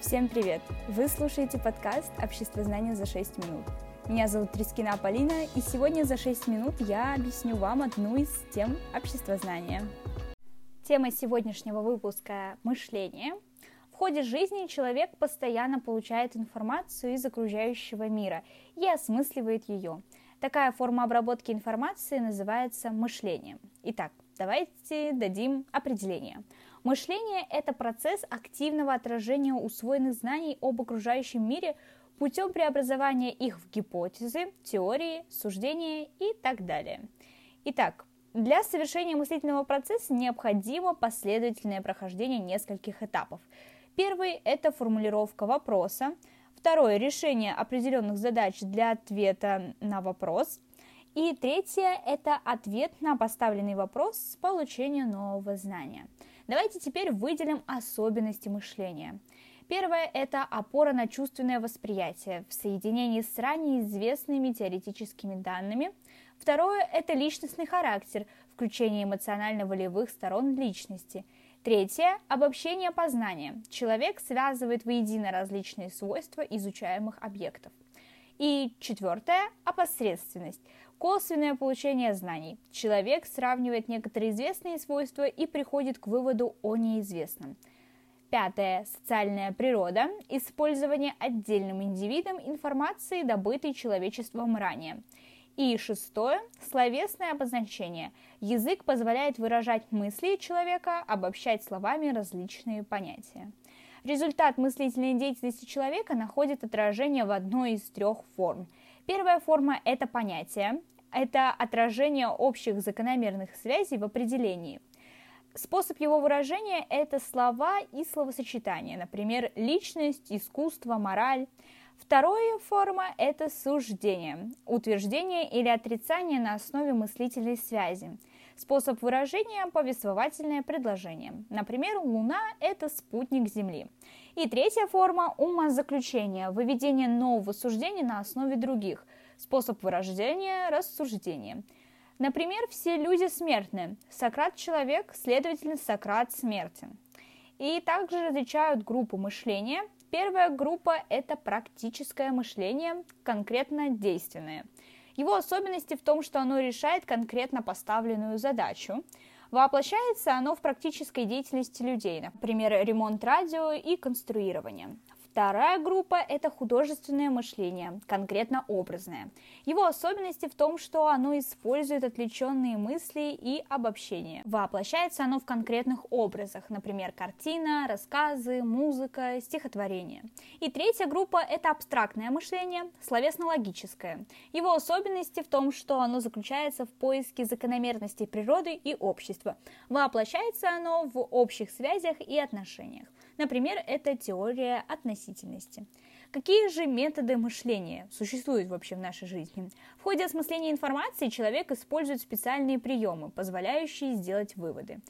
Всем привет! Вы слушаете подкаст «Общество знания за 6 минут». Меня зовут Трискина Полина, и сегодня за 6 минут я объясню вам одну из тем общества знания. Тема сегодняшнего выпуска – мышление. В ходе жизни человек постоянно получает информацию из окружающего мира и осмысливает ее. Такая форма обработки информации называется мышлением. Итак, давайте дадим определение – Мышление – это процесс активного отражения усвоенных знаний об окружающем мире путем преобразования их в гипотезы, теории, суждения и так далее. Итак, для совершения мыслительного процесса необходимо последовательное прохождение нескольких этапов. Первый – это формулировка вопроса. Второе – решение определенных задач для ответа на вопрос. И третье – это ответ на поставленный вопрос с получением нового знания – Давайте теперь выделим особенности мышления. Первое – это опора на чувственное восприятие в соединении с ранее известными теоретическими данными. Второе – это личностный характер, включение эмоционально-волевых сторон личности. Третье – обобщение познания. Человек связывает воедино различные свойства изучаемых объектов. И четвертое – опосредственность. Косвенное получение знаний. Человек сравнивает некоторые известные свойства и приходит к выводу о неизвестном. Пятое. Социальная природа. Использование отдельным индивидом информации, добытой человечеством ранее. И шестое. Словесное обозначение. Язык позволяет выражать мысли человека, обобщать словами различные понятия. Результат мыслительной деятельности человека находит отражение в одной из трех форм – Первая форма – это понятие, это отражение общих закономерных связей в определении. Способ его выражения – это слова и словосочетания, например, личность, искусство, мораль. Вторая форма – это суждение, утверждение или отрицание на основе мыслительной связи. Способ выражения – повествовательное предложение. Например, Луна – это спутник Земли. И третья форма – умозаключение, выведение нового суждения на основе других. Способ выражения – рассуждение. Например, все люди смертны. Сократ – человек, следовательно, Сократ смертен. И также различают группу мышления. Первая группа – это практическое мышление, конкретно действенное. Его особенности в том, что оно решает конкретно поставленную задачу – Воплощается оно в практической деятельности людей, например, ремонт радио и конструирование. Вторая группа – это художественное мышление, конкретно образное. Его особенности в том, что оно использует отвлеченные мысли и обобщения. Воплощается оно в конкретных образах, например, картина, рассказы, музыка, стихотворение. И третья группа – это абстрактное мышление, словесно-логическое. Его особенности в том, что оно заключается в поиске закономерностей природы и общества. Воплощается оно в общих связях и отношениях. Например, это теория относительности. Какие же методы мышления существуют вообще в нашей жизни? В ходе осмысления информации человек использует специальные приемы, позволяющие сделать выводы.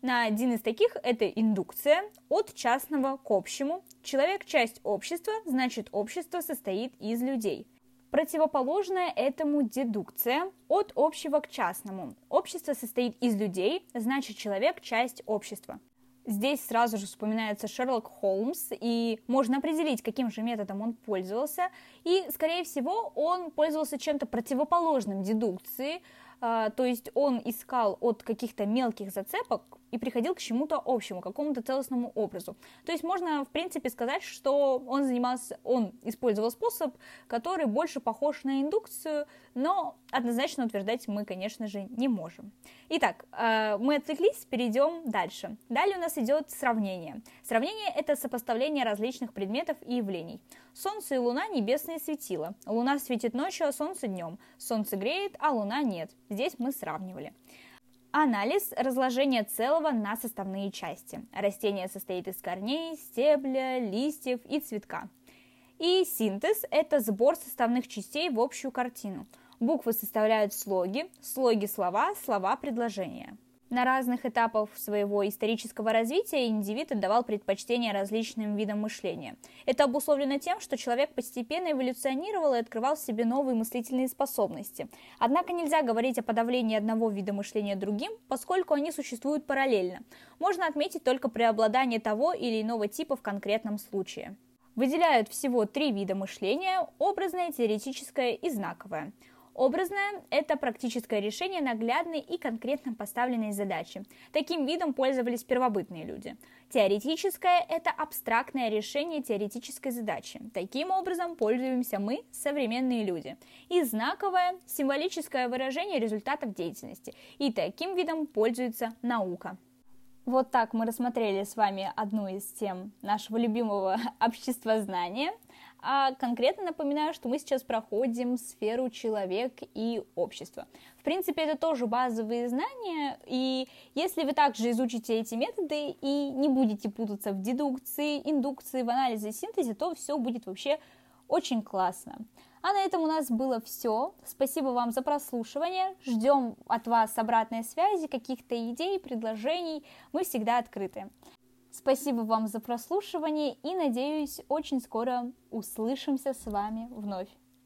На один из таких это индукция от частного к общему. Человек – часть общества, значит общество состоит из людей. Противоположная этому дедукция от общего к частному. Общество состоит из людей, значит человек – часть общества. Здесь сразу же вспоминается Шерлок Холмс, и можно определить, каким же методом он пользовался. И, скорее всего, он пользовался чем-то противоположным дедукции, а, то есть он искал от каких-то мелких зацепок и приходил к чему-то общему, к какому-то целостному образу. То есть можно, в принципе, сказать, что он занимался, он использовал способ, который больше похож на индукцию, но однозначно утверждать мы, конечно же, не можем. Итак, э, мы отвлеклись, перейдем дальше. Далее у нас идет сравнение. Сравнение – это сопоставление различных предметов и явлений. Солнце и Луна – небесные светила. Луна светит ночью, а Солнце днем. Солнце греет, а Луна нет. Здесь мы сравнивали. Анализ разложения целого на составные части. Растение состоит из корней, стебля, листьев и цветка. И синтез – это сбор составных частей в общую картину. Буквы составляют слоги, слоги – слова, слова – предложения. На разных этапах своего исторического развития индивид отдавал предпочтение различным видам мышления. Это обусловлено тем, что человек постепенно эволюционировал и открывал в себе новые мыслительные способности. Однако нельзя говорить о подавлении одного вида мышления другим, поскольку они существуют параллельно. Можно отметить только преобладание того или иного типа в конкретном случае. Выделяют всего три вида мышления – образное, теоретическое и знаковое. Образное – это практическое решение наглядной и конкретно поставленной задачи. Таким видом пользовались первобытные люди. Теоретическое – это абстрактное решение теоретической задачи. Таким образом пользуемся мы, современные люди. И знаковое – символическое выражение результатов деятельности. И таким видом пользуется наука. Вот так мы рассмотрели с вами одну из тем нашего любимого обществознания. А конкретно напоминаю, что мы сейчас проходим сферу человек и общество. В принципе, это тоже базовые знания, и если вы также изучите эти методы и не будете путаться в дедукции, индукции, в анализе и синтезе, то все будет вообще очень классно. А на этом у нас было все. Спасибо вам за прослушивание. Ждем от вас обратной связи, каких-то идей, предложений. Мы всегда открыты. Спасибо вам за прослушивание и надеюсь, очень скоро услышимся с вами вновь.